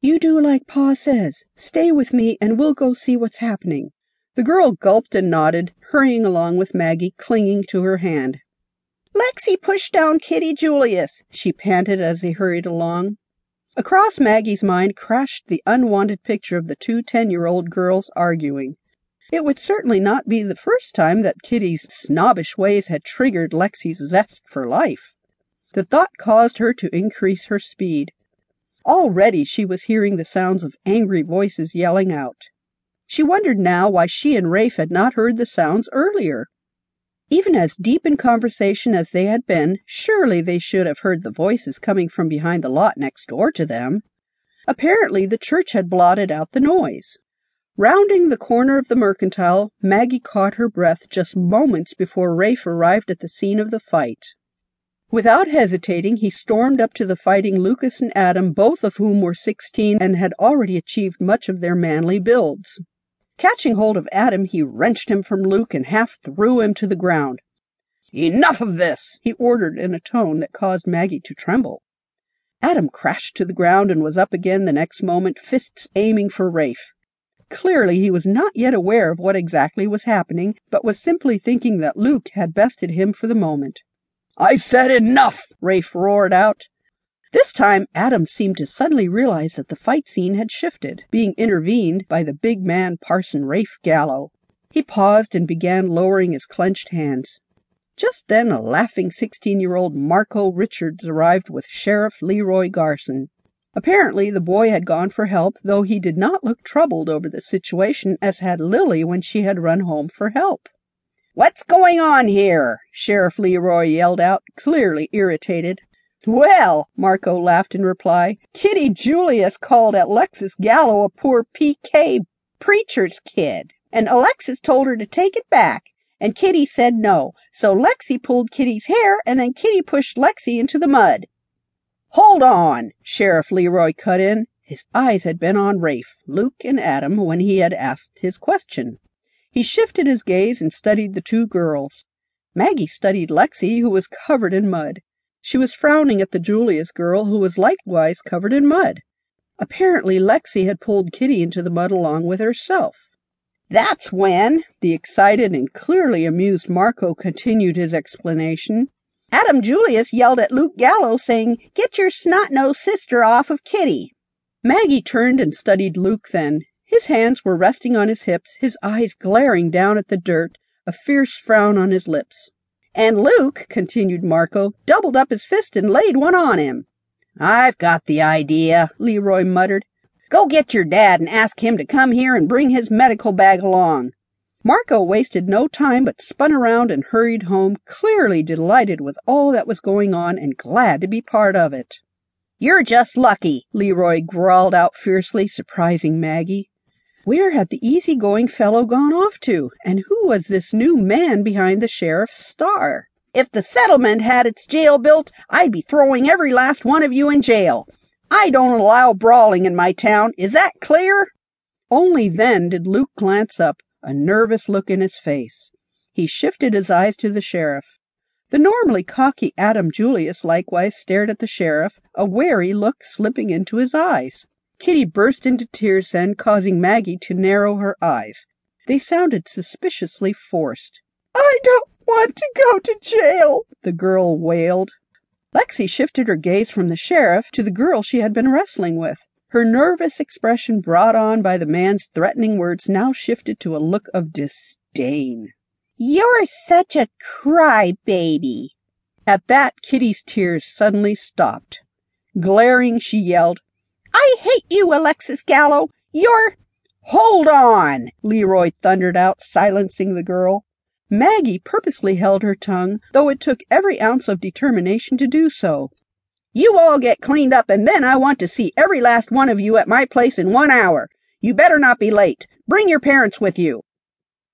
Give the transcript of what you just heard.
You do like Pa says. Stay with me and we'll go see what's happening. The girl gulped and nodded, hurrying along with Maggie clinging to her hand. Lexi pushed down Kitty Julius, she panted as they hurried along. Across Maggie's mind crashed the unwanted picture of the two ten-year-old girls arguing. It would certainly not be the first time that Kitty's snobbish ways had triggered Lexi's zest for life. The thought caused her to increase her speed. Already she was hearing the sounds of angry voices yelling out. She wondered now why she and Rafe had not heard the sounds earlier. Even as deep in conversation as they had been, surely they should have heard the voices coming from behind the lot next door to them. Apparently the church had blotted out the noise. Rounding the corner of the mercantile, Maggie caught her breath just moments before Rafe arrived at the scene of the fight. Without hesitating, he stormed up to the fighting Lucas and Adam, both of whom were sixteen and had already achieved much of their manly builds. Catching hold of Adam, he wrenched him from Luke and half threw him to the ground. Enough of this, he ordered in a tone that caused Maggie to tremble. Adam crashed to the ground and was up again the next moment, fists aiming for Rafe. Clearly he was not yet aware of what exactly was happening, but was simply thinking that Luke had bested him for the moment. I said enough, Rafe roared out. This time Adam seemed to suddenly realize that the fight scene had shifted, being intervened by the big man Parson Rafe Gallo. He paused and began lowering his clenched hands. Just then a laughing sixteen-year-old Marco Richards arrived with Sheriff Leroy Garson. Apparently the boy had gone for help, though he did not look troubled over the situation as had Lily when she had run home for help. What's going on here? Sheriff Leroy yelled out, clearly irritated. Well, Marco laughed in reply, Kitty Julius called at Alexis Gallo a poor PK preacher's kid, and Alexis told her to take it back, and Kitty said no, so Lexi pulled Kitty's hair, and then Kitty pushed Lexi into the mud. Hold on, Sheriff Leroy cut in. His eyes had been on Rafe, Luke, and Adam when he had asked his question. He shifted his gaze and studied the two girls. Maggie studied Lexi, who was covered in mud. She was frowning at the Julius girl, who was likewise covered in mud. Apparently Lexi had pulled Kitty into the mud along with herself. That's when, the excited and clearly amused Marco continued his explanation. Adam Julius yelled at Luke Gallo, saying, Get your snot-nosed sister off of Kitty. Maggie turned and studied Luke then. His hands were resting on his hips, his eyes glaring down at the dirt, a fierce frown on his lips. And Luke, continued Marco, doubled up his fist and laid one on him. I've got the idea, Leroy muttered. Go get your dad and ask him to come here and bring his medical bag along. Marco wasted no time but spun around and hurried home, clearly delighted with all that was going on and glad to be part of it. You're just lucky, Leroy growled out fiercely, surprising Maggie. Where had the easy-going fellow gone off to, and who was this new man behind the sheriff's star? If the settlement had its jail built, I'd be throwing every last one of you in jail. I don't allow brawling in my town. Is that clear? Only then did Luke glance up, a nervous look in his face. He shifted his eyes to the sheriff. The normally cocky Adam Julius likewise stared at the sheriff, a wary look slipping into his eyes. Kitty burst into tears then, causing Maggie to narrow her eyes. They sounded suspiciously forced. I don't want to go to jail, the girl wailed. Lexi shifted her gaze from the sheriff to the girl she had been wrestling with. Her nervous expression brought on by the man's threatening words now shifted to a look of disdain. You're such a crybaby. At that, Kitty's tears suddenly stopped. Glaring, she yelled, I hate you, Alexis Gallo. You're. Hold on, Leroy thundered out, silencing the girl. Maggie purposely held her tongue, though it took every ounce of determination to do so. You all get cleaned up, and then I want to see every last one of you at my place in one hour. You better not be late. Bring your parents with you.